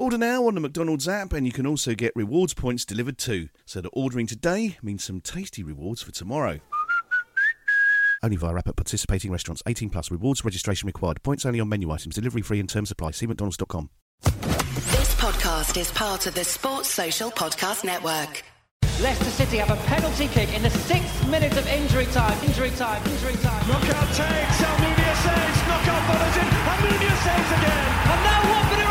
Order now on the McDonald's app, and you can also get rewards points delivered too. So that ordering today means some tasty rewards for tomorrow. Only via app at participating restaurants. 18 plus. Rewards registration required. Points only on menu items. Delivery free and terms of apply. See mcdonalds.com. This podcast is part of the Sports Social Podcast Network. Leicester City have a penalty kick in the sixth minute of injury time. Injury time. Injury time. Knockaert takes. Almunia saves. Knockaert follows in. Almunia saves again. And now Watford are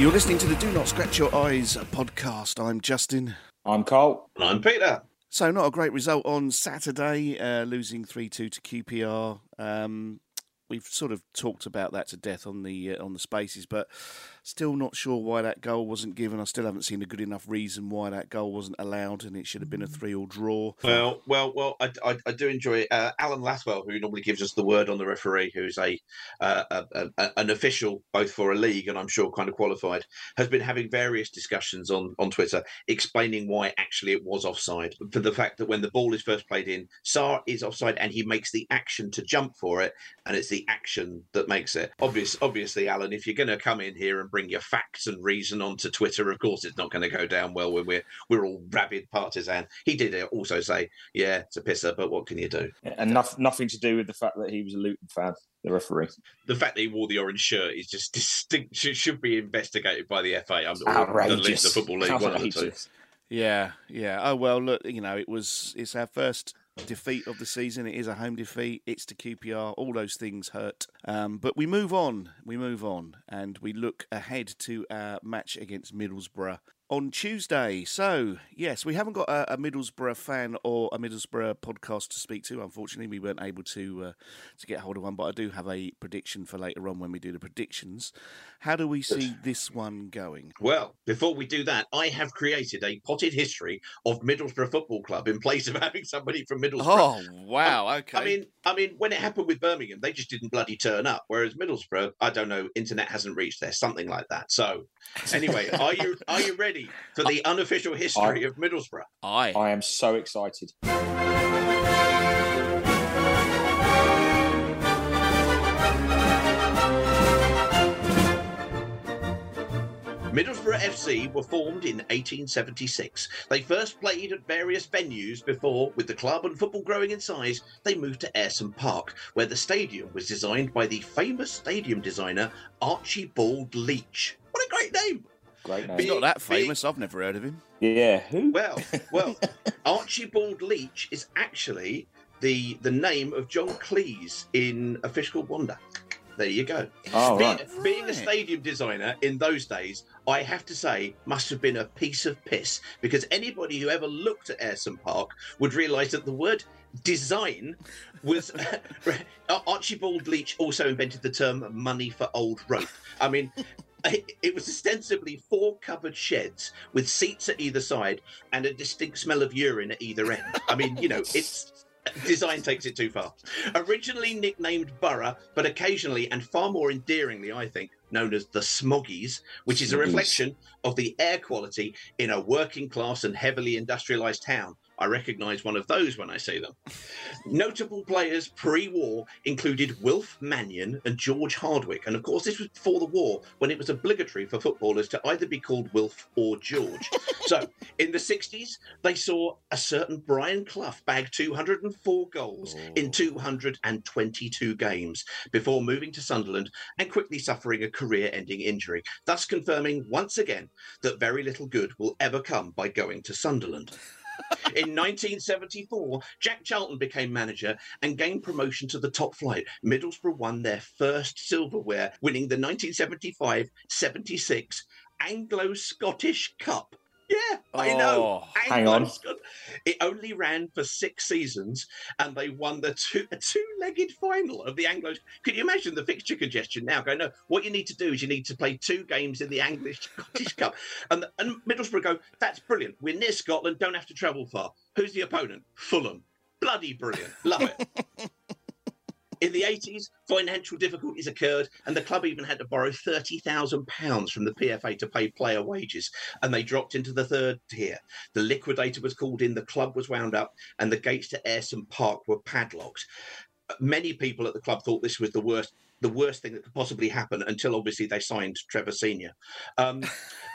You're listening to the Do Not Scratch Your Eyes podcast. I'm Justin. I'm Carl. And I'm Peter. So, not a great result on Saturday, uh, losing 3 2 to QPR. Um, we've sort of talked about that to death on the uh, on the spaces, but still not sure why that goal wasn't given. I still haven't seen a good enough reason why that goal wasn't allowed, and it should have been a three all draw. Well, well, well. I, I, I do enjoy it. Uh, Alan Lathwell, who normally gives us the word on the referee, who's a, uh, a, a an official both for a league and I'm sure kind of qualified, has been having various discussions on on Twitter explaining why actually it was offside. For the fact that when the ball is first played in, Sarr is offside and he makes the action to jump for it, and it's the action that makes it. Obvious, obviously, Alan, if you're going to come in here and bring your facts and reason onto Twitter, of course it's not going to go down well when we're we're all rabid partisan. He did also say, "Yeah, it's a pisser, but what can you do?" And nof- nothing to do with the fact that he was a Luton fan, the referee. The fact that he wore the orange shirt is just distinct. Should, should be investigated by the FA. I'm, or the, Outrageous. the football league, one of the two. Yeah, yeah. Oh well, look, you know, it was it's our first defeat of the season. It is a home defeat. It's to QPR. All those things hurt. Um, but we move on. We move on, and we look ahead to our match against Middlesbrough on Tuesday. So yes, we haven't got a, a Middlesbrough fan or a Middlesbrough podcast to speak to. Unfortunately, we weren't able to uh, to get hold of one. But I do have a prediction for later on when we do the predictions. How do we see this one going? Well, before we do that, I have created a potted history of Middlesbrough Football Club in place of having somebody from Middlesbrough. Oh wow! Okay. I mean, I mean, when it happened with Birmingham, they just didn't bloody turn up. Whereas Middlesbrough, I don't know, internet hasn't reached there, something like that. So, anyway, are you are you ready for the unofficial history of Middlesbrough? I I am so excited. Middlesbrough FC were formed in 1876. They first played at various venues before, with the club and football growing in size, they moved to Ayresome Park, where the stadium was designed by the famous stadium designer Archibald Leach. What a great name! Great name. He's not that Being- famous. I've never heard of him. Yeah, who? Well, well, Archibald Leach is actually the the name of John Cleese in A Fish Called Wanda. There you go. Oh, being, right. being a stadium designer in those days, I have to say, must have been a piece of piss because anybody who ever looked at Ayresome Park would realise that the word design was. Archibald Leach also invented the term money for old rope. I mean, it was ostensibly four covered sheds with seats at either side and a distinct smell of urine at either end. I mean, you know, it's design takes it too far. Originally nicknamed Borough, but occasionally and far more endearingly, I think, known as the Smoggies, which is a reflection of the air quality in a working class and heavily industrialised town. I recognise one of those when I see them. Notable players pre war included Wilf Mannion and George Hardwick. And of course, this was before the war when it was obligatory for footballers to either be called Wilf or George. so in the 60s, they saw a certain Brian Clough bag 204 goals in 222 games before moving to Sunderland and quickly suffering a career ending injury, thus confirming once again that very little good will ever come by going to Sunderland. In 1974, Jack Charlton became manager and gained promotion to the top flight. Middlesbrough won their first silverware, winning the 1975 76 Anglo Scottish Cup. Yeah, I know. Oh, hang on. Anglo-Scot- It only ran for six seasons, and they won the two a two-legged final of the Anglo. Could you imagine the fixture congestion now? Go no. What you need to do is you need to play two games in the Anglo Scottish Cup, and and Middlesbrough go. That's brilliant. We're near Scotland. Don't have to travel far. Who's the opponent? Fulham. Bloody brilliant. Love it. In the 80s, financial difficulties occurred, and the club even had to borrow £30,000 from the PFA to pay player wages, and they dropped into the third tier. The liquidator was called in, the club was wound up, and the gates to Ayresome Park were padlocked. Many people at the club thought this was the worst. The worst thing that could possibly happen until obviously they signed Trevor Senior. Um,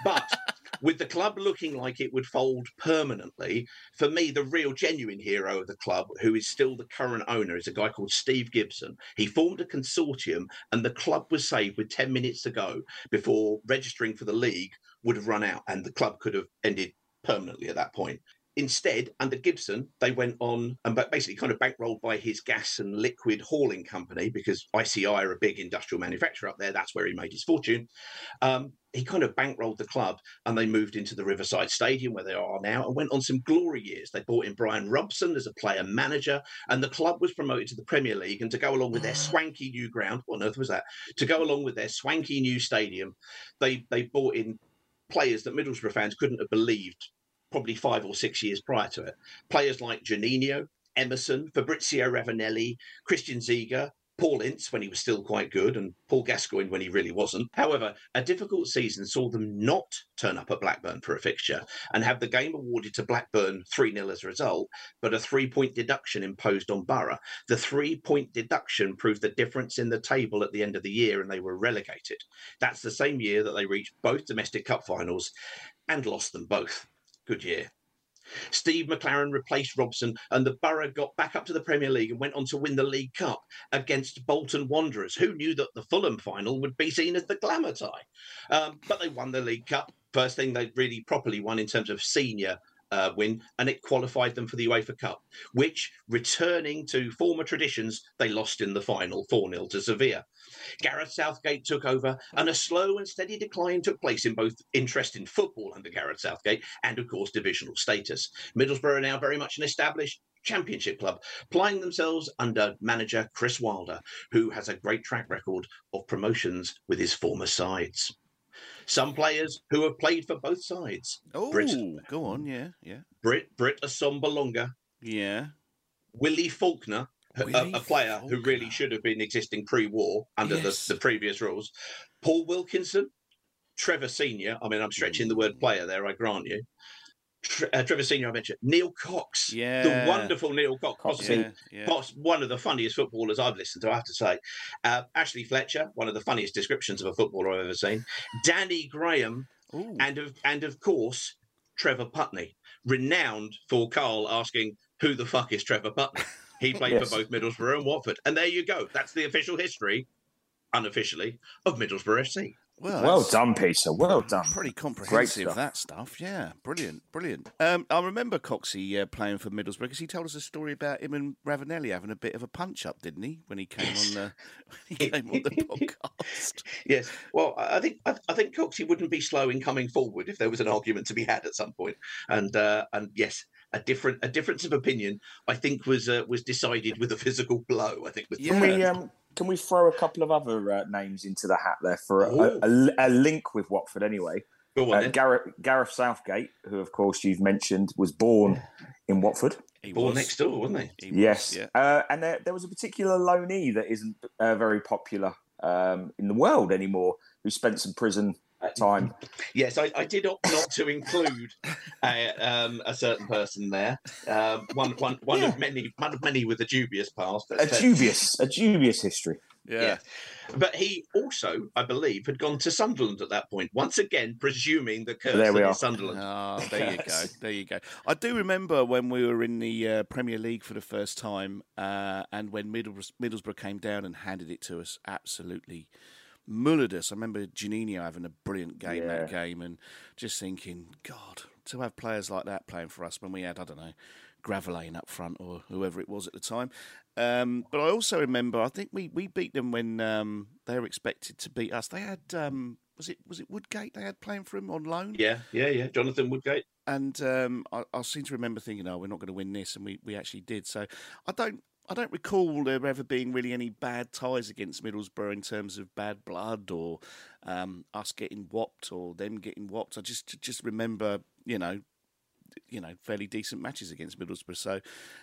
but with the club looking like it would fold permanently, for me, the real genuine hero of the club, who is still the current owner, is a guy called Steve Gibson. He formed a consortium, and the club was saved with 10 minutes to go before registering for the league would have run out, and the club could have ended permanently at that point. Instead, under Gibson, they went on and ba- basically kind of bankrolled by his gas and liquid hauling company because ICI are a big industrial manufacturer up there. That's where he made his fortune. Um, he kind of bankrolled the club and they moved into the Riverside Stadium where they are now and went on some glory years. They brought in Brian Robson as a player manager and the club was promoted to the Premier League. And to go along with their ah. swanky new ground, what on earth was that? To go along with their swanky new stadium, they, they brought in players that Middlesbrough fans couldn't have believed probably five or six years prior to it. Players like Juninho, Emerson, Fabrizio Ravanelli, Christian Ziege, Paul Ince when he was still quite good, and Paul Gascoigne when he really wasn't. However, a difficult season saw them not turn up at Blackburn for a fixture and have the game awarded to Blackburn 3 0 as a result, but a three point deduction imposed on Borough. The three point deduction proved the difference in the table at the end of the year and they were relegated. That's the same year that they reached both domestic cup finals and lost them both. Good year. Steve McClaren replaced Robson, and the Borough got back up to the Premier League and went on to win the League Cup against Bolton Wanderers. Who knew that the Fulham final would be seen as the glamour tie? Um, but they won the League Cup. First thing they really properly won in terms of senior uh, win, and it qualified them for the UEFA Cup, which, returning to former traditions, they lost in the final 4 0 to Sevilla. Gareth Southgate took over, and a slow and steady decline took place in both interest in football under Gareth Southgate and, of course, divisional status. Middlesbrough are now very much an established championship club, plying themselves under manager Chris Wilder, who has a great track record of promotions with his former sides. Some players who have played for both sides. Oh, Brit, go on, mm. yeah, yeah, Brit, Britt Assombalonga, yeah. Willie Falconer, a- Willie a, a player who really should have been existing pre-war under Yes. the, the previous rules. Paul Wilkinson, Trevor Senior. I mean, I'm stretching the word mm. player there. I grant you. Tre- uh, Trevor Senior, I mentioned Neil Cox, Yeah. the wonderful Neil Cox, possibly Yeah, yeah. poss- one of the funniest footballers I've listened to. I have to say, uh, Ashley Fletcher, one of the funniest descriptions of a footballer I've ever seen. Danny Graham, Ooh. and of and of course Trevor Putney, renowned for Carl asking who the fuck is Trevor Putney. He played Yes. for both Middlesbrough and Watford, and there you go. That's the official history, unofficially, of Middlesbrough FC. Well, Well done, Peter. Well done. Pretty comprehensive, stuff. that stuff. Yeah, brilliant, brilliant. Um, I remember Coxey uh, playing for Middlesbrough because he told us a story about him and Ravanelli having a bit of a punch up, didn't he? When he came on the when he came on the podcast. Yes. Well, I I think I, I think Coxey wouldn't be slow in coming forward if there was an argument to be had at some point. And uh, and yes, a different a difference of opinion, I think, was uh, was decided with a physical blow. I think. With Yeah. Can we um, can we throw a couple of other uh, names into the hat there for a, Ooh. a, a link with Watford anyway? Go on Uh, then. Gareth, Gareth Southgate, who of course you've mentioned, was born in Watford. He Born was. next door, wasn't he? He was, yes, Yeah. uh, and there, there was a particular loanee that isn't uh, very popular um, in the world anymore, who spent some prison time. Yes, I, I did opt not to include a, um, a certain person there. Um, one one one Yeah. of many one of many with a dubious past. A But, dubious, a dubious history. Yeah. yeah. But he also, I believe, had gone to Sunderland at that point. Once again, presuming the curse There we are. Sunderland. Ah, there you go. There you go. I do remember when we were in the uh, Premier League for the first time, uh, and when Middlesbrough, Middlesbrough came down and handed it to us, absolutely mullered. I remember Juninho having a brilliant game that game, and just thinking, God, to have players like that playing for us when we had, I don't know, Gravelaine up front or whoever it was at the time. Um, but I also remember, I think we, we beat them when um, they were expected to beat us. They had um, was it was it Woodgate they had playing for him on loan? Yeah, yeah, yeah. Jonathan Woodgate. And um, I, I seem to remember thinking, "Oh, we're not going to win this," and we, we actually did. So I don't I don't recall there ever being really any bad ties against Middlesbrough in terms of bad blood or um, us getting whopped or them getting whopped. I just just remember, you know, you know, fairly decent matches against Middlesbrough. So,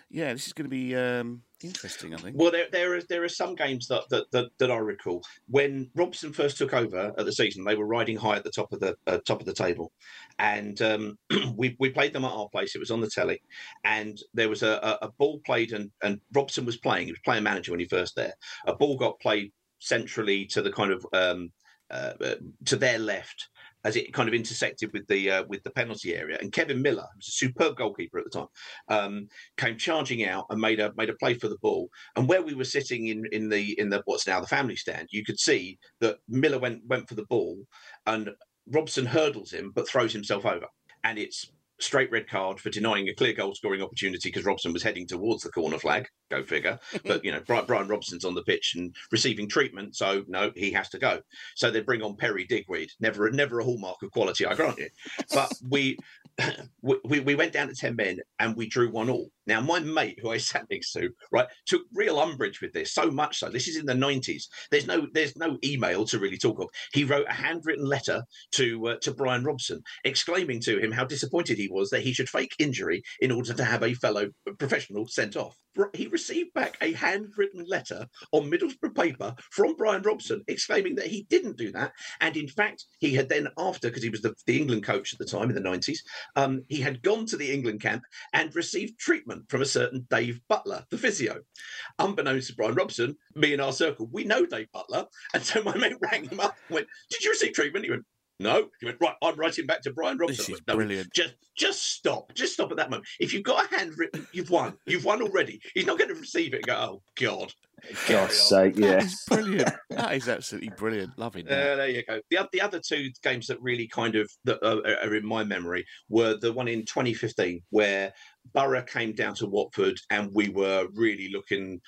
yeah, this is going to be um, interesting. I think. Well, there there are there are some games that that, that, that I recall when Robson first took over at the season. They were riding high at the top of the uh, top of the table, and um, we we played them at our place. It was on the telly, and there was a, a, a ball played, and and Robson was playing. He was playing manager when he first there. A ball got played centrally to the kind of um, uh, uh, to their left as it kind of intersected with the uh, with the penalty area. And Kevin Miller, who was a superb goalkeeper at the time, um, came charging out and made a made a play for the ball. And where we were sitting in in the in the what's now the family stand, you could see that Miller went went for the ball, and Robson hurdles him but throws himself over, and it's straight red card for denying a clear goal scoring opportunity because Robson was heading towards the corner flag. Go figure. but you know, Brian, Robson's on the pitch and receiving treatment, so no, he has to go. So they bring on Perry Digweed. Never, never a hallmark of quality, I grant you. But we, we, we went down to ten men and we drew one all. Now, my mate, who I sat next to, right, took real umbrage with this. So much so, this is in the nineties. There's no, there's no email to really talk of. He wrote a handwritten letter to uh, to Brian Robson, exclaiming to him how disappointed he was that he should fake injury in order to have a fellow professional sent off. He received back a handwritten letter on Middlesbrough paper from Brian Robson, exclaiming that he didn't do that, and in fact, he had then after, because he was the, the England coach at the time in the nineties, um, he had gone to the England camp and received treatment from a certain Dave Butler, the physio. Unbeknownst to Brian Robson, me and our circle, we know Dave Butler. And so my mate rang him up and went, Did you receive treatment? He went, no, he went right. I'm writing back to Brian Robson. This is no, brilliant. Just, just stop. Just stop at that moment. If you've got a handwritten, you've won. You've won already. He's not going to receive it and go, "Oh God." God's sake, yeah. That is brilliant. that is absolutely brilliant. Loving that. Uh, there you go. The, the other two games that really kind of that are, are in my memory were the one in 2015 where Borough came down to Watford and we were really looking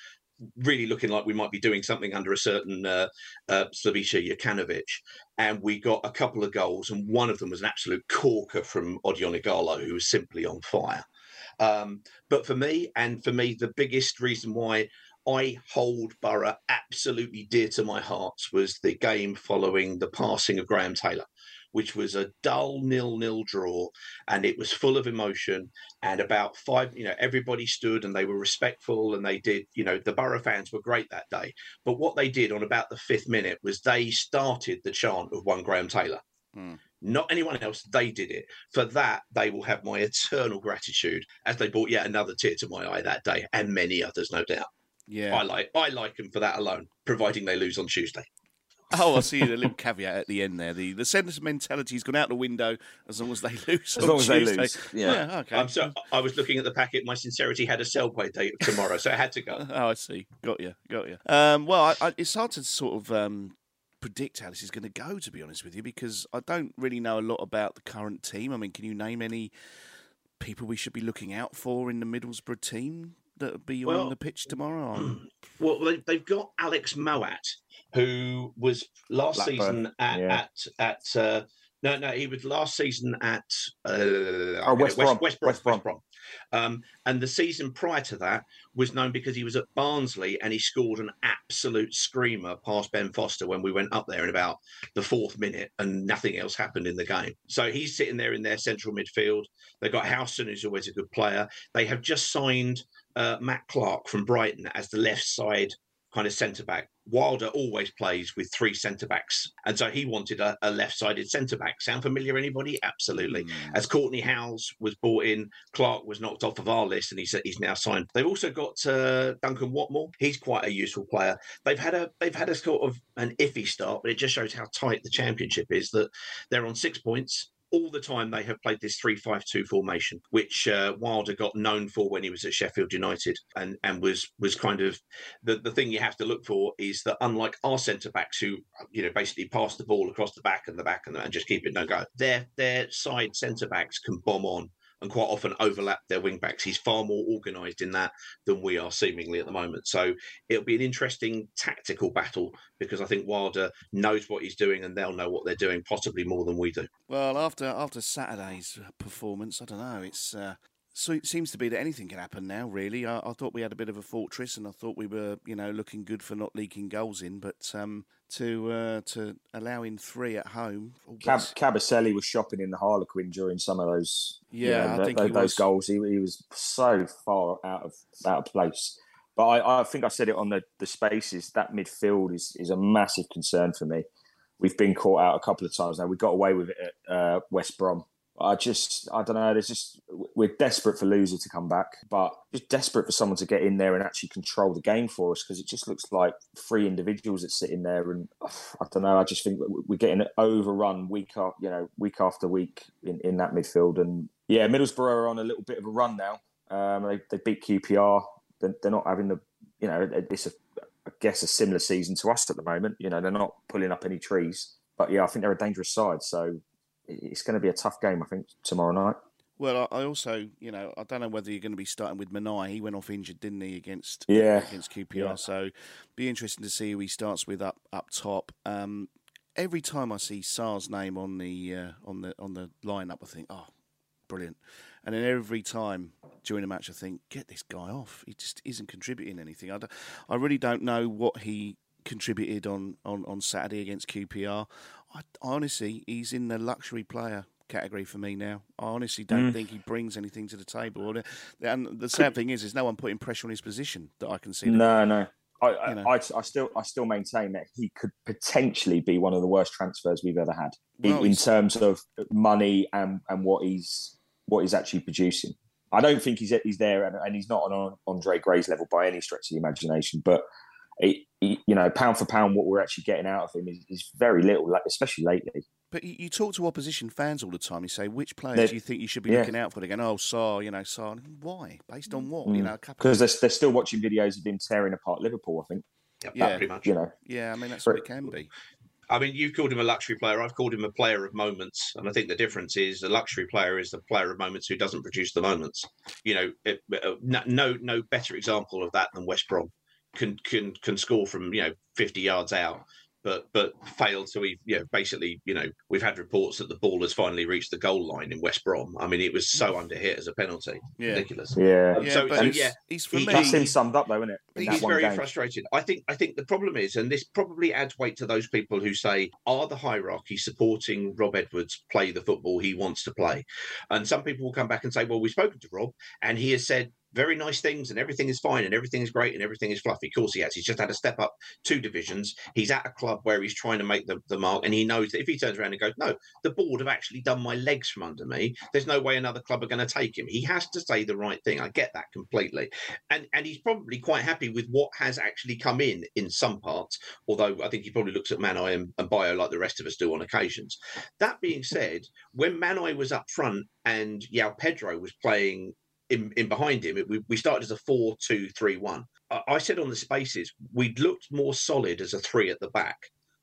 really looking like we might be doing something under a certain uh, uh, Slavisa Jokanovic. And we got a couple of goals, and one of them was an absolute corker from Odion Ighalo, who was simply on fire. Um, but for me, and for me, the biggest reason why I hold Borough absolutely dear to my heart was the game following the passing of Graham Taylor, which was a dull nil-nil draw, and it was full of emotion. And about five, you know, everybody stood and they were respectful, and they did, you know, the Borough fans were great that day. But what they did on about the fifth minute was they started the chant of one Graham Taylor. Hmm. Not anyone else, they did it. For that, they will have my eternal gratitude as they brought yet another tear to my eye that day, and many others, no doubt. Yeah. I like I like them for that alone, providing they lose on Tuesday. Oh, I see the little caveat at the end there. The the sentimentality's gone out the window as long as they lose. As long as they Tuesday. lose, yeah. okay. I'm so I was looking at the packet. My sincerity had a sell by date tomorrow, so I had to go. Oh, I see. Got you. Got you. Um, well, I, I, it's hard to sort of um, predict how this is going to go, to be honest with you, because I don't really know a lot about the current team. I mean, can you name any people we should be looking out for in the Middlesbrough team that will be Well- on the pitch tomorrow? I'm- Well, they, they've got Alex Mowatt, who was last Blackburn, season at yeah. at at. Uh, no, no, he was last season at uh, Oh, West Brom, West Brom. West Brom. West Brom. Um, and the season prior to that was known because he was at Barnsley and he scored an absolute screamer past Ben Foster when we went up there in about the fourth minute and nothing else happened in the game. So he's sitting there in their central midfield. They've got Howson, who's always a good player. They have just signed uh, Matt Clarke from Brighton as the left side kind of centre back. Wilder always plays with three centre backs, and so he wanted a, a left-sided centre back. Sound familiar? Anybody? Absolutely. Hmm. As Kortney Hause was brought in, Clarke was knocked off of our list, and he's he's now signed. They've also got uh, Duncan Watmore. He's quite a useful player. They've had a they've had a sort of an iffy start, but it just shows how tight the championship is. That they're on six points all the time they have played this 3-5-2 formation which uh, wilder got known for when he was at sheffield united and and was was kind of the, the thing you have to look for is that unlike our centre backs who you know basically pass the ball across the back and the back and, and just keep it no go their their side centre backs can bomb on and quite often overlap their wing backs. He's far more organised in that than we are seemingly at the moment. So it'll be an interesting tactical battle because I think Wilder knows what he's doing and they'll know what they're doing possibly more than we do. Well, after after Saturday's performance, I don't know. It's uh, so it seems to be that anything can happen now. Really, I, I, thought we had a bit of a fortress, and I thought we were, you know, looking good for not leaking goals in. But um, to uh, to allow in three at home, Cab- Kabasele was shopping in the Harlequin during some of those. Yeah, you know, I think those, those goals. He, he was so far out of out of place. But I, I think I said it on the, the spaces. That midfield is is a massive concern for me. We've been caught out a couple of times now. We got away with it at uh, West Brom I just, I don't know. There's just, we're desperate for Louza to come back, but just desperate for someone to get in there and actually control the game for us because it just looks like three individuals that sit in there. And I don't know. I just think we're getting overrun week after, you know, week after week in, in that midfield. And yeah, Middlesbrough are on a little bit of a run now. Um, they, they beat QPR. They're, they're not having the, you know, it's a, I guess a similar season to us at the moment. You know, they're not pulling up any trees. But yeah, I think they're a dangerous side. So it's going to be a tough game, I think, tomorrow night. Well, I also, you know, I don't know whether you're going to be starting with Manaj. He went off injured, didn't he, against yeah. against QPR? Yeah. So, be interesting to see who he starts with up up top. Um, every time I see Sarr's name on the uh, on the on the lineup, I think, oh, brilliant. And then every time during a match, I think, get this guy off. He just isn't contributing anything. I, I really don't know what he contributed on, on, on Saturday against QPR. I, honestly, he's in the luxury player category for me now. I honestly don't mm. think he brings anything to the table. And the sad thing is, there's no one putting pressure on his position that I can see. No, no. I, you know. I, I, still, I still maintain that he could potentially be one of the worst transfers we've ever had well, in, in terms of money and, and what he's what he's actually producing. I don't think he's he's there, and, and he's not on Andre Gray's level by any stretch of the imagination. But it, you know, pound for pound, what we're actually getting out of him is, is very little, like, especially lately. But you, you, talk to opposition fans all the time. You say, which players they're, do you think you should be yeah. looking out for? They go, oh, Sarr, you know, Sarr. Why? Based on what? Mm. You know, because they're, they're still watching videos of him tearing apart Liverpool. I think. Yeah, pretty much. You know. Yeah, I mean that's what it can be. I mean, you've called him a luxury player. I've called him a player of moments, and I think the difference is a luxury player is the player of moments who doesn't produce the moments. You know, it, uh, no, no better example of that than West Brom can can can score from you know 50 yards out but but failed to you know basically you know we've had reports that the ball has finally reached the goal line in West Brom. I mean it was so mm. under hit as a penalty, yeah. ridiculous. Yeah, um, so, so yeah, he's for he, me. That's him summed up though, isn't it? he's very game. frustrated. I think I think the problem is, and this probably adds weight to those people who say, are the hierarchy supporting Rob Edwards play the football he wants to play? And some people will come back and say, well, we've spoken to Rob, and he has said very nice things and everything is fine and everything is great and everything is fluffy. Of course, he has. He's just had to step up two divisions. He's at a club where he's trying to make the, the mark and he knows that if he turns around and goes, No, the board have actually done my legs from under me, there's no way another club are going to take him. He has to say the right thing. I get that completely. And and he's probably quite happy with what has actually come in in some parts, although I think he probably looks at Manaj and, and Bayo like the rest of us do on occasions. That being said, when Manaj was up front and João Pedro was playing in, in behind him, it, we, we started as a 4 2 3 1. I, I said on the spaces, we'd looked more solid as a three at the back,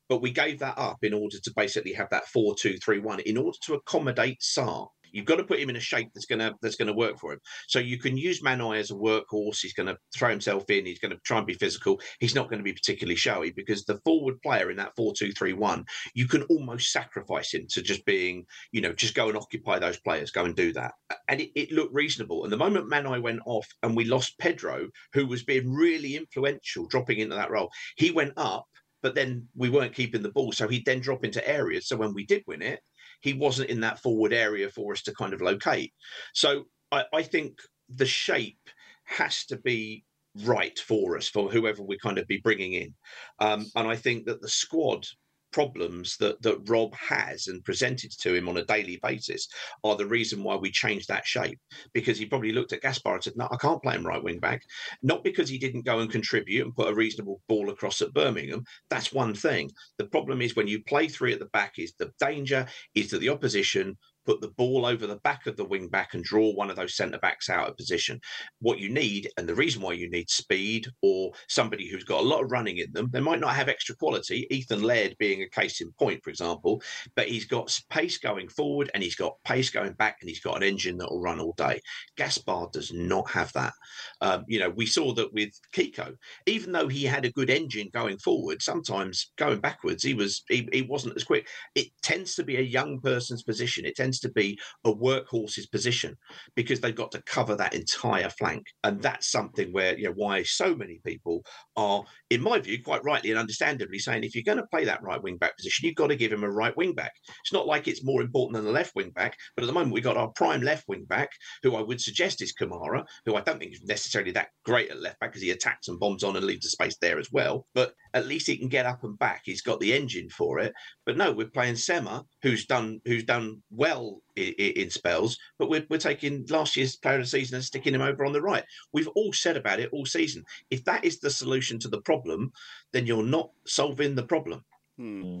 but we gave that up in order to basically have that 4 2 3 1 in order to accommodate Sarr. You've got to put him in a shape that's gonna that's gonna work for him. So you can use Manaj as a workhorse. He's going to throw himself in. He's going to try and be physical. He's not going to be particularly showy because the forward player in that four-two-three-one, you can almost sacrifice him to just being, you know, just go and occupy those players, go and do that. And it, it looked reasonable. And the moment Manaj went off and we lost Pedro, who was being really influential, dropping into that role, he went up but then we weren't keeping the ball. So he'd then drop into areas. So when we did win it, he wasn't in that forward area for us to kind of locate. So I, I think the shape has to be right for us for whoever we kind of be bringing in. Um, and I think that the squad problems that that Rob has and presented to him on a daily basis are the reason why we changed that shape. Because he probably looked at Gaspar and said, "No, I can't play him right wing back." Not because he didn't go and contribute and put a reasonable ball across at Birmingham. That's one thing. The problem is when you play three at the back, is the danger is that the opposition put the ball over the back of the wing back and draw one of those centre backs out of position. What you need, and the reason why you need speed or somebody who's got a lot of running in them, they might not have extra quality. Ethan Laird being a case in point, for example, but he's got pace going forward and he's got pace going back and he's got an engine that will run all day. Gaspar does not have that. Um, you know, we saw that with Kiko, even though he had a good engine going forward, sometimes going backwards, he was he, he wasn't as quick. It tends to be a young person's position. It tends to be a workhorse's position because they've got to cover that entire flank, and that's something where you know why so many people are, in my view, quite rightly and understandably saying if you're going to play that right wing back position, you've got to give him a right wing back. It's not like it's more important than the left wing back, but at the moment we've got our prime left wing back, who I would suggest is Kamara, who I don't think is necessarily that great at left back because he attacks and bombs on and leaves the space there as well. But at least he can get up and back. He's got the engine for it. But no, we're playing Sema, who's done who's done well in, in spells, but we're, we're taking last year's player of the season and sticking him over on the right. We've all said about it all season. If that is the solution to the problem, then you're not solving the problem. Hmm.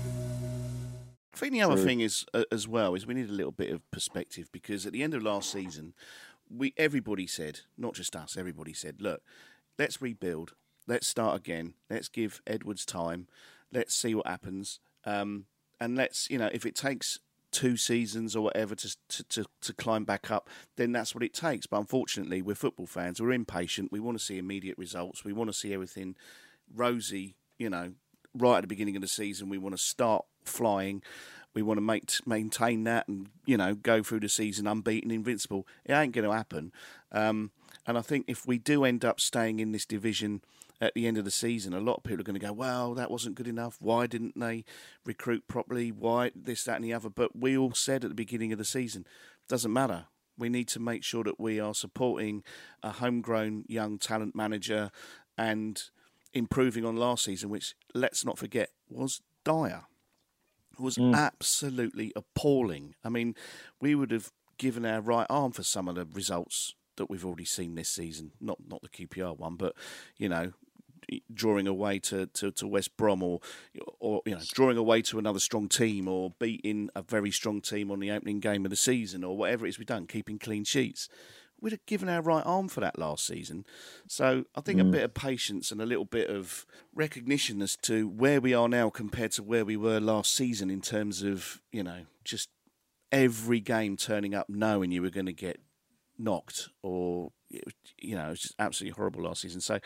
I think the other thing is uh, as well is we need a little bit of perspective because at the end of last season, we everybody said, not just us, everybody said, look, let's rebuild, let's start again, let's give Edwards time, let's see what happens, um, and let's you know if it takes two seasons or whatever to, to, to, to climb back up, then that's what it takes. But unfortunately, we're football fans, we're impatient, we want to see immediate results, we want to see everything rosy, you know, right at the beginning of the season, we want to start flying. We want to make, maintain that and you know go through the season unbeaten, invincible. It ain't going to happen. Um, and I think if we do end up staying in this division at the end of the season, a lot of people are going to go, "Well, that wasn't good enough. Why didn't they recruit properly? Why this, that, and the other?" But we all said at the beginning of the season, doesn't matter. We need to make sure that we are supporting a homegrown young talent manager and improving on last season, which let's not forget was dire was mm. absolutely appalling. I mean, we would have given our right arm for some of the results that we've already seen this season. Not not the QPR one, but you know, drawing away to, to, to West Brom or or you know drawing away to another strong team or beating a very strong team on the opening game of the season or whatever it is we've done, keeping clean sheets we'd have given our right arm for that last season. So I think mm. a bit of patience and a little bit of recognition as to where we are now compared to where we were last season in terms of, you know, just every game turning up knowing you were going to get knocked or, you know, it's just absolutely horrible last season. So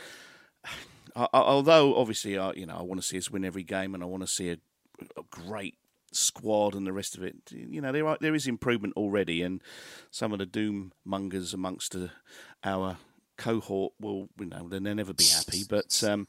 although obviously, I, you know, I want to see us win every game and I want to see a, a great squad and the rest of it. You know, there are, there is improvement already, and some of the doom mongers amongst uh, our cohort will, you know, they'll never be happy. But um,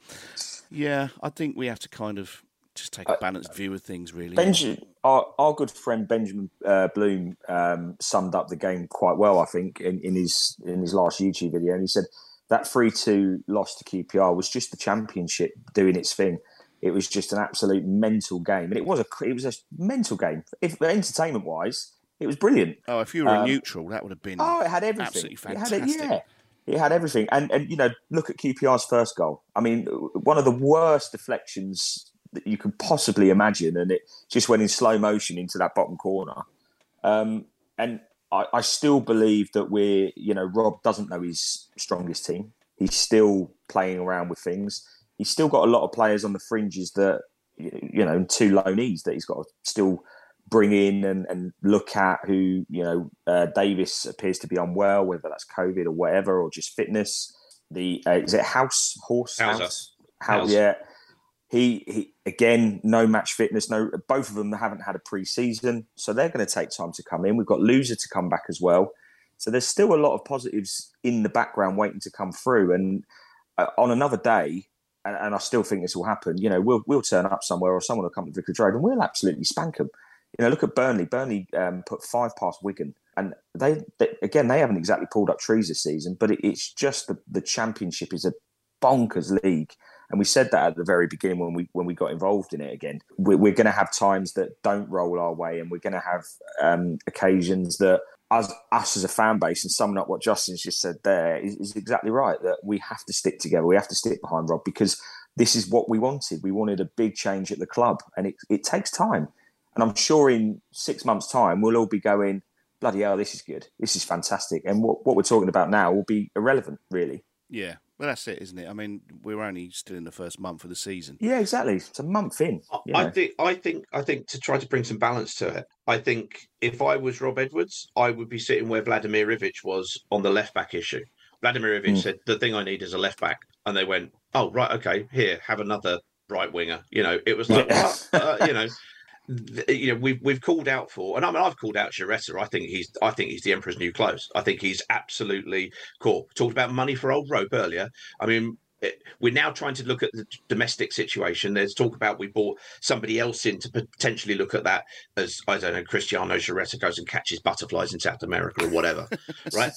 yeah, I think we have to kind of just take a uh, balanced view of things, really. Benji, our, our good friend Benjamin uh, Bloom um, summed up the game quite well, I think, in, in his in his last YouTube video, and he said that three two loss to QPR was just the championship doing its thing. It was just an absolute mental game, and it was a it was a mental game. If entertainment wise, it was brilliant. Oh, if you were um, neutral, that would have been oh, it had everything. Absolutely fantastic. It had it, yeah, it had everything. And and you know, look at QPR's first goal. I mean, one of the worst deflections that you can possibly imagine, and it just went in slow motion into that bottom corner. Um, and I, I still believe that we're, you know, Rob doesn't know his strongest team. He's still playing around with things he's still got a lot of players on the fringes that you know and two low knees that he's got to still bring in and, and look at who you know uh, Davis appears to be unwell whether that's covid or whatever or just fitness. The uh, is it house? Horse? House, house. house. yeah. He, he again no match fitness no both of them haven't had a pre-season so they're going to take time to come in. We've got Louza to come back as well. So there's still a lot of positives in the background waiting to come through. And uh, on another day and, and, I still think this will happen. You know, we'll we'll turn up somewhere, or someone will come to Vicarage Road, and we'll absolutely spank them. You know, look at Burnley. Burnley um, put five past Wigan and they, they again they haven't exactly pulled up trees this season, but it, it's just the, the championship is a bonkers league. And we said that at the very beginning when we when we got involved in it again. We're, we're going to have times that don't roll our way, and we're going to have um, occasions that us, us as a fan base, and summing up what Justin's just said there is, is exactly right. That we have to stick together. We have to stick behind Rob because this is what we wanted. We wanted a big change at the club, and it, it takes time. And I'm sure in six months' time, we'll all be going, bloody hell, this is good. This is fantastic. And what, what we're talking about now will be irrelevant, really. Yeah, well, that's it, isn't it? I mean, we're only still in the first month of the season. Yeah, exactly. It's a month in. you I think I think I think to try to bring some balance to it. I think if I was Rob Edwards, I would be sitting where Vladimir Ivic was on the left back issue. Vladimir Ivic Mm. said the thing I need is a left back, and they went, "Oh right, okay, here, have another right winger." You know, it was like, Yeah. uh, you know. Th- eh, You know, we've we've called out for, and I mean, I've called out Giaretta. I think he's, I think he's the emperor's new clothes. I think he's absolutely cool. Talked about money for old rope earlier. I mean, it, we're now trying to look at the domestic situation. There's talk about we bought somebody else in to potentially look at that as I don't know, Cristiano Giaretta goes and catches butterflies in South America or whatever, right?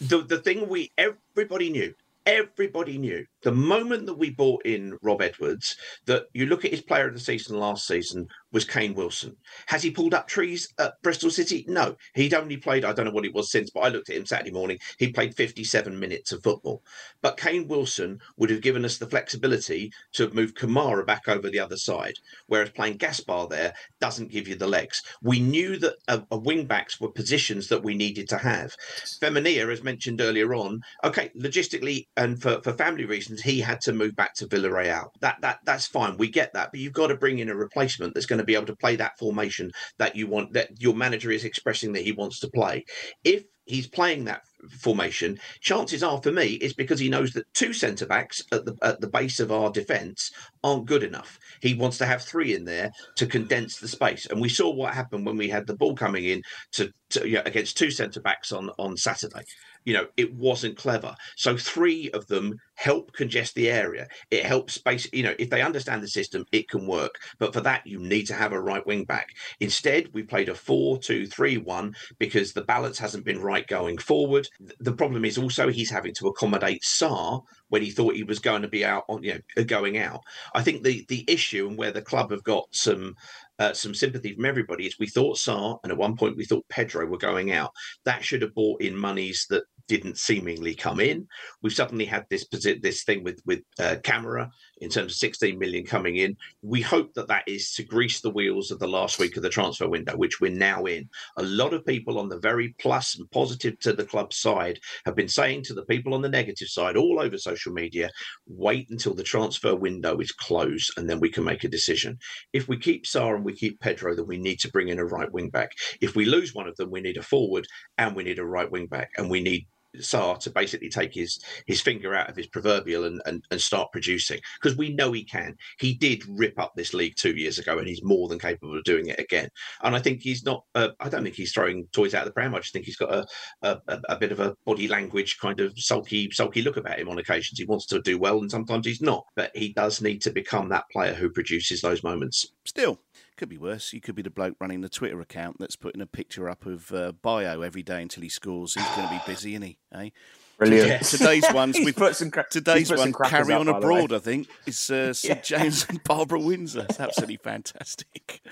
The the thing we everybody knew. Everybody knew the moment that we bought in Rob Edwards that you look at his player of the season last season was Kane Wilson. Has he pulled up trees at Bristol City? No. He'd only played, I don't know what it was since, but I looked at him Saturday morning. He played 57 minutes of football. But Kane Wilson would have given us the flexibility to have moved Kamara back over the other side, whereas playing Gaspar there doesn't give you the legs. We knew that a, a wing backs were positions that we needed to have. Femenia, as mentioned earlier on, okay, logistically and for, for family reasons, he had to move back to Villarreal. That that that's fine. We get that, but you've got to bring in a replacement that's going to be able to play that formation that you want that your manager is expressing that he wants to play. If he's playing that formation, chances are for me it's because he knows that two centre backs at the at the base of our defence aren't good enough. He wants to have three in there to condense the space. And we saw what happened when we had the ball coming in to, to against two centre backs on on Saturday. You know, it wasn't clever. So three of them help congest the area. It helps space. You know, if they understand the system, it can work. But for that, you need to have a right wing back. Instead, we played a four-two-three-one because the balance hasn't been right going forward. The problem is also he's having to accommodate Sarr when he thought he was going to be out on, you know, going out. I think the the issue and where the club have got some uh, some sympathy from everybody is we thought Sarr and at one point we thought Pedro were going out. That should have brought in monies that didn't seemingly come in. We've suddenly had this this thing with with uh, Camera in terms of 16 million coming in. We hope that that is to grease the wheels of the last week of the transfer window, which we're now in. A lot of people on the very plus and positive to the club side have been saying to the people on the negative side all over social media, wait until the transfer window is closed and then we can make a decision. If we keep Sarr and we keep Pedro, then we need to bring in a right wing back. If we lose one of them, we need a forward and we need a right wing back and we need Sarr to basically take his his finger out of his proverbial and, and, and start producing because we know he can. He did rip up this league two years ago and he's more than capable of doing it again. And I think he's not. Uh, I don't think he's throwing toys out of the pram. I just think he's got a a- a bit of a body language kind of sulky sulky look about him on occasions. He wants to do well and sometimes he's not. But he does need to become that player who produces those moments. Still, could be worse. You could be the bloke running the Twitter account that's putting a picture up of uh, Bayo every day until he scores. He's going to be busy, isn't he? Eh? Brilliant. Today's ones we've put some cra- today's put one crackers carry up, on by abroad. I think is uh, Sid James and Barbara Windsor. It's absolutely fantastic.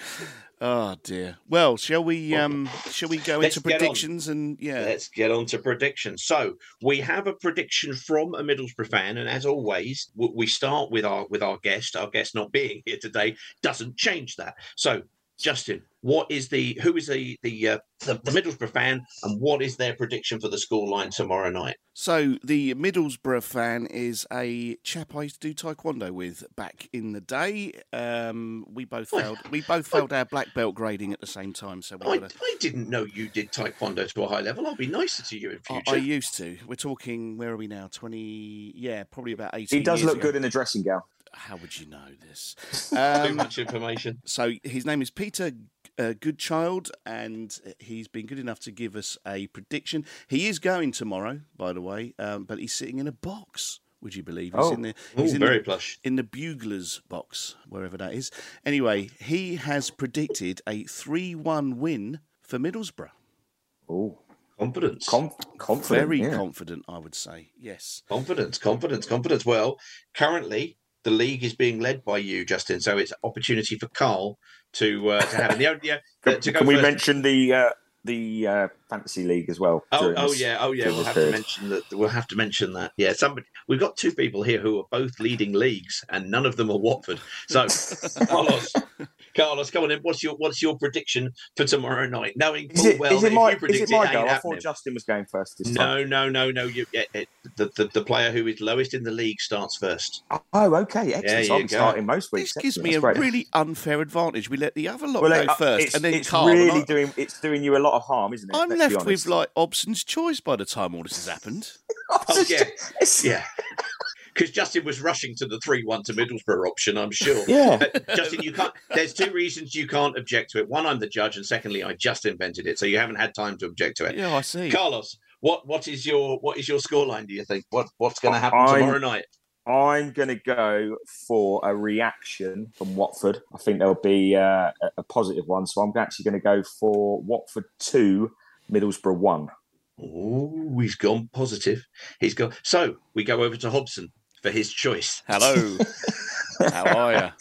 Oh dear. Well, shall we? Um, shall we go Let's into predictions and yeah? Let's get on to predictions. So we have a prediction from a Middlesbrough fan, and as always, we start with our with our guest. Our guest not being here today doesn't change that. So, Justin, what is the who is the the uh, the, the Middlesbrough fan, and what is their prediction for the scoreline tomorrow night? So the Middlesbrough fan is a chap I used to do taekwondo with back in the day. Um, we both failed. We both failed our black belt grading at the same time. So we I, got a, I didn't know you did taekwondo to a high level. I'll be nicer to you in I, future. I used to. We're talking. Where are we now? Twenty. Yeah, probably about eighteen. He does years look ago. good in a dressing gown. How would you know this? Too Um, much information. so his name is Peter uh, Goodchild, and he's been good enough to give us a prediction. He is going tomorrow, by the way, um, but he's sitting in a box. Would you believe he's Oh. in the Ooh, in very the, plush. in the Buglers box, wherever that is. Anyway, he has predicted a three-one win for Middlesbrough. Oh, Confidence. conf- confident. Very yeah. confident, I would say. Yes. Confidence, confidence, confidence. Well, currently the league is being led by you, Justin. So it's opportunity for Carl to uh, to have it. The, only- yeah, Can, to go can we first. mention the uh, the uh, fantasy league as well? Oh, during oh this- yeah, oh yeah. We'll this have to mention that. We'll have to mention that. Yeah, somebody. We've got two people here who are both leading leagues, and none of them are Watford. So, Carlos, Carlos, come on in. What's your What's your prediction for tomorrow night? Knowing Is full it, well is that it my, you predict is it my it, go? ain't I happening. thought Justin was going first this time. No, no, no, no. You, it, it, the, the the player who is lowest in the league starts first. Oh, okay, excellent. There you I'm go. starting most weeks. This gives Excellent, me a great. really unfair advantage. We let the other lot well, go uh, first, it's, and then it's Carl. really I- doing it's doing you a lot of harm, isn't it? I'm Let's left with like Obson's choice by the time all this has happened. Oh yeah, yeah. Because Justin was rushing to the three-one to Middlesbrough option, I'm sure. Yeah. But Justin, you can't. There's two reasons you can't object to it. One, I'm the judge, and secondly, I just invented it, so you haven't had time to object to it. Yeah, I see. Carlos, what what is your what is your scoreline? Do you think what what's going to happen I'm- tomorrow night? I'm going to go for a reaction from Watford. I think there'll be uh, a, a positive one. So I'm actually going to go for Watford 2, Middlesbrough 1. Oh, he's gone positive. He's gone. So we go over to Hobson for his choice. Hello. How are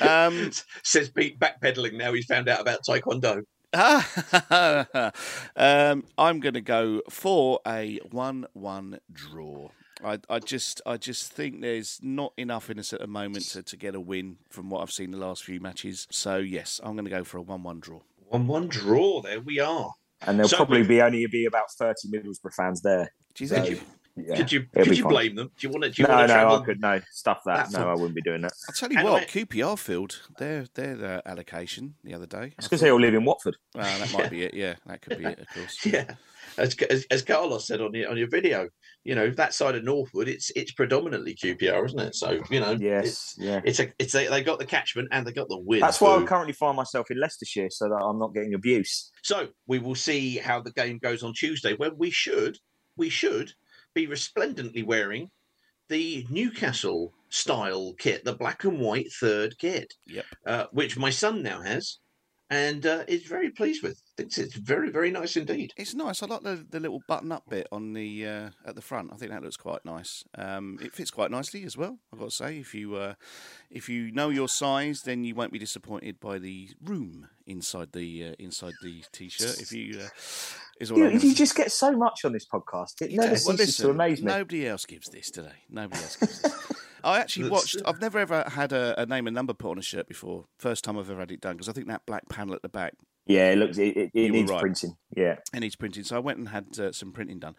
you? Um, Says Pete, backpedaling now. He's found out about Taekwondo. um, I'm going to go for a one-one draw. I, I just, I just think there's not enough in us at the moment to, to get a win from what I've seen the last few matches. So yes, I'm going to go for a one-one draw. One-one draw. There we are. And there'll So probably we- be only be about 30 Middlesbrough fans there. Do you So, think? Could you yeah, could you could you fine. blame them? Do you want to? Do you No, want no, to travel? I could no stuff that. That's No, all. I wouldn't be doing that. I'll tell you And what, I- QPR filled their their uh, allocation the other day. It's because they all live in Watford. Well, that might be it. Yeah, that could be it. Of course. Yeah, as, as as Carlos said on your on your video, you know that side of Northwood, it's it's predominantly QPR, isn't it? So you know, Yes, yeah. it's a it's a, they got the catchment and they got the win. That's why I Boo. currently find myself in Leicestershire so that I'm not getting abuse. So we will see how the game goes on Tuesday, when we should we should be resplendently wearing the Newcastle style kit, the black and white third kit, Yep. uh, which my son now has, and uh, is very pleased with. Thinks it's very very nice indeed. It's nice. I like the, the little button up bit on the uh, at the front. I think that looks quite nice. Um, it fits quite nicely as well. I've got to say, if you uh, if you know your size, then you won't be disappointed by the room inside the uh, inside the t-shirt. If you uh, is all You, I'm gonna you say. just get so much on this podcast. It You never do. ceases Well, to listen, amaze me. Nobody else gives this today. Nobody else gives this. I actually watched. I've never ever had a, a name and number put on a shirt before. First time I've ever had it done because I think that black panel at the back Yeah, it looks. It, it, it needs right. printing. Yeah, it needs printing. So I went and had uh, some printing done.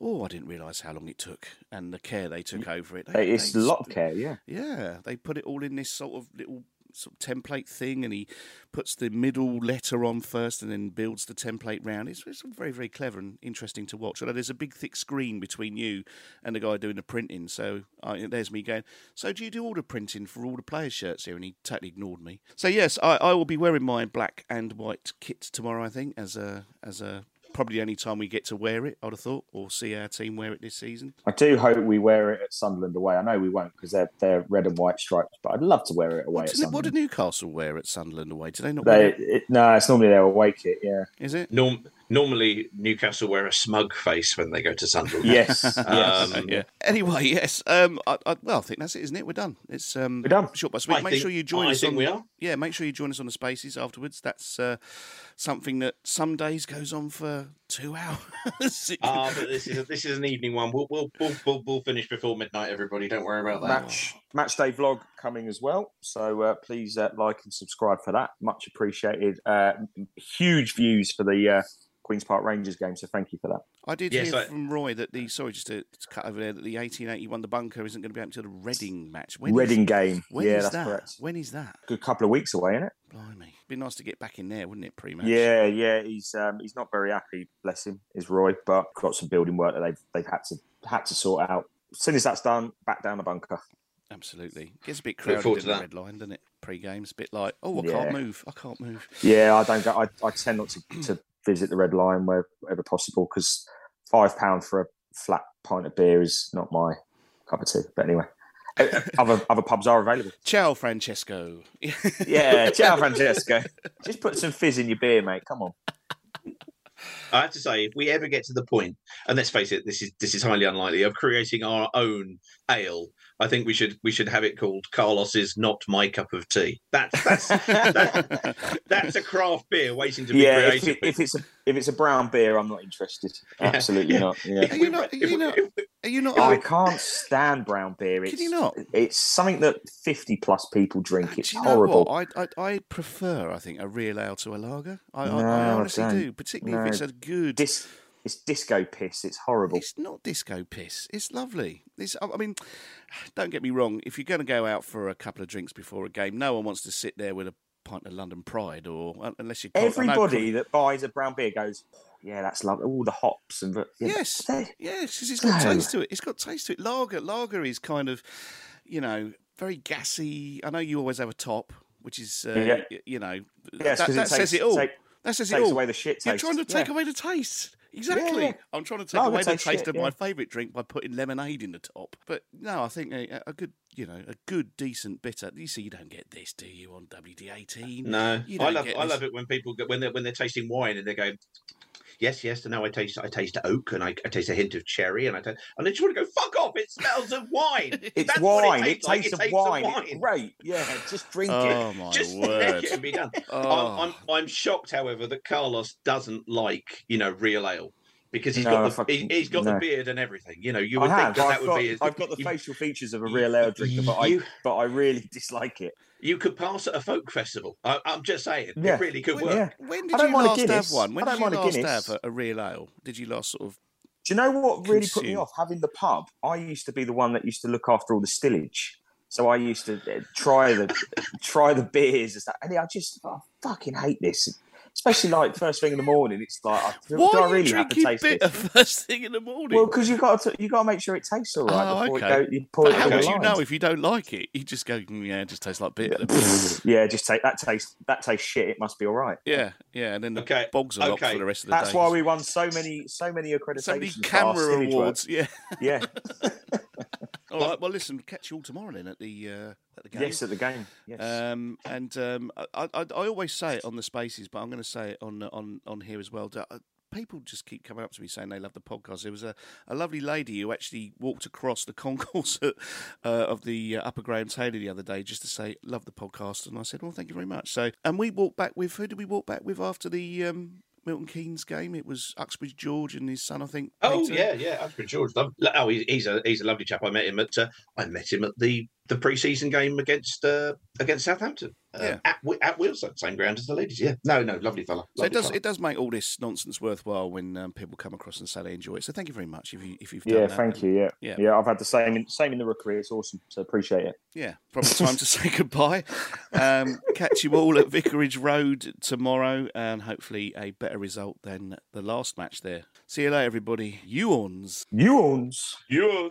Oh, I didn't realise how long it took and the care they took over it. They- it's they a lot of care. Yeah, Yeah, they put it all in this sort of little sort of template thing, and he puts the middle letter on first, and then builds the template round. It's, it's very, very clever and interesting to watch. Although there's a big, thick screen between you and the guy doing the printing. So I, there's me going. So do you do all the printing for all the players' shirts here? And he totally ignored me. So yes, I, I will be wearing my black and white kit tomorrow. I think as a as a probably the only time we get to wear it. I'd have thought, or see our team wear it this season. I do hope we wear it at Sunderland away. I know we won't because they're they're red and white stripes, but I'd love to wear it away What, at do- what do Newcastle wear at Sunderland away? Do they not wear They, it? it, no, it's normally their away kit. Yeah. Is it? Norm, normally Newcastle wear a smug face when they go to Sunderland. Yes. yes. Um, yeah. Anyway, yes. Um, I, I, well, I think that's it, isn't it? We're done. It's um, We're done. Short but sweet. I make think- sure you join I us think on. we are. Yeah, make sure you join us on the Spaces afterwards. That's uh, something that some days goes on for two hours. Ah, but this is a, this is an evening one. We'll we'll, we'll we'll we'll finish before midnight. Everybody, don't worry about that. Match match day vlog coming as well. So uh, please uh, like and subscribe for that. Much appreciated. Uh, huge views for the uh, Queens Park Rangers game. So thank you for that. I did Yes, hear I- from Roy that the sorry, just to, to cut over there, that the 1881 the bunker isn't going to be out until the Reading match. When is- Reading game. when yeah, is that's that? correct. When is that? Good couple of weeks away, isn't it? Blimey, be nice to get back in there, wouldn't it? Pre-match. Yeah, yeah. He's um, he's not very happy, bless him, is Roy, but got some building work that they've they've had to had to sort out. As soon as that's done, back down the bunker. absolutely. Gets a bit crowded forward in the that. Red Lion, doesn't it? Pre-games, a bit like, oh, I Yeah. can't move. I can't move. Yeah, I don't go. I, I tend not to, to visit the Red Lion wherever possible because five pound for a flat pint of beer is not my cup of tea. But anyway, other other pubs are available. Ciao, Francesco. Yeah, ciao, Francesco. Just put some fizz in your beer, mate. Come on. I have to say, if we ever get to the point, and let's face it, this is this is highly unlikely, of creating our own ale, I think we should we should have it called Carlos's Not My Cup of Tea. That's that's that, that's a craft beer waiting to be yeah, if, created. it, if it's a if it's a brown beer, I'm not interested. Absolutely yeah. not. Yeah. Are you not? Are you not? Are you not? I can't stand brown beer. It's, Can you not? It's something that fifty plus people drink. Ah, it's you know horrible. I, I I prefer, I think, a real ale to a lager. I, I, No, I I honestly don't. do, particularly if it's a good. Dis, it's disco piss. It's horrible. It's not disco piss. It's lovely. It's, I mean, don't get me wrong. If you're going to go out for a couple of drinks before a game, no one wants to sit there with a pint of London Pride, or uh, unless you. Everybody that buys a brown beer goes, "Yeah, that's lovely." All the hops and yeah, Yes, yes, because it's got No. taste to it. It's got taste to it. Lager, lager is kind of, you know, very gassy. I know you always have a top, which is, uh, Yeah. you know, Yes, that, 'cause it that says takes- it all. take- that says it takes all. away the shit You're trying to take Yeah. away the taste. Exactly. yeah. I'm trying to take Lager away the taste shit, of yeah. my favourite drink by putting lemonade in the top. But no, I think a, a good, you know, a good, decent bitter. You see, you don't get this, do you, on WD18? No, You I love get I love it when people get, when they're when they're tasting wine and they're going, yes, yes, and now I taste I taste oak and I, I taste a hint of cherry and I ta- and I just want to go fuck off. It smells of wine. It's That's what wine. It, tastes like. tastes of wine. of wine. great. Yeah, just drink Oh it. my Just word! it and be done. Oh. I'm, I'm I'm shocked, however, that Carlos doesn't like you know real ale because he's No, got the fucking- he, he's got no. the beard and everything. You know, you I would think that, I've that would got, be. His, I've got the you, facial features of a real ale drinker, but I but I really dislike it. you could pass at a folk festival. I, I'm just saying, Yeah. it really could When, work. Yeah. when I did don't you mind a last Guinness. have one? When did you mind a last have a, a real ale? Did you last sort of? Do you know what really put me off? Having the pub, I used to be the one that used to look after all the stillage. So I used to uh, try the try the beers and stuff. And I just I fucking hate this. Especially like first thing in the morning, it's like, I- do, Why do are I you really have to taste bitter this? first thing in the morning? Well, because you've got to you got to make sure it tastes all right Oh, before okay. it go, you pour but it how through would you lines. know if you don't like it? You just go, "Mm, yeah, it just tastes like bitter. yeah, just take that taste. That tastes shit. It must be all right. yeah, yeah, and then the Okay, bogs are locked okay. for the rest of the day. That's day. why we won so many so many accreditations. so many camera stillage work. awards. Yeah. Yeah. All right. Well, listen, catch you all tomorrow then at the uh, at the game. yes, at the game. Yes. Um, and um, I, I, I always say it on the spaces, but I'm going to say it on on on here as well. Uh, People just keep coming up to me saying they love the podcast. There was a, a lovely lady who actually walked across the concourse at, uh, of the uh, Upper Graham Taylor the other day just to say love the podcast, and I said, "Well, thank you very much." So, and we walked back with who did we walk back with after the um, Milton Keynes game? It was Uxbridge George and his son, I think. Oh Peter. yeah, yeah. Uxbridge George. Love, oh, he's, a he's a lovely chap. I met him at uh, I met him at the the pre-season game against uh, against Southampton. Uh, Yeah. at Wi- at Wilson, same ground as the ladies. Yeah. No, no, lovely fella. So it does fella. it does make all this nonsense worthwhile when um, people come across and say they enjoy it. So thank you very much if you if you've done that. yeah, that. thank you. Yeah. Yeah. yeah, I've had the same in, same in the rookery. It's awesome. So appreciate it. Yeah, probably time to say goodbye. Um, catch you all at Vicarage Road tomorrow, and hopefully a better result than the last match there. See you later, everybody. Yuons. Yuons. You.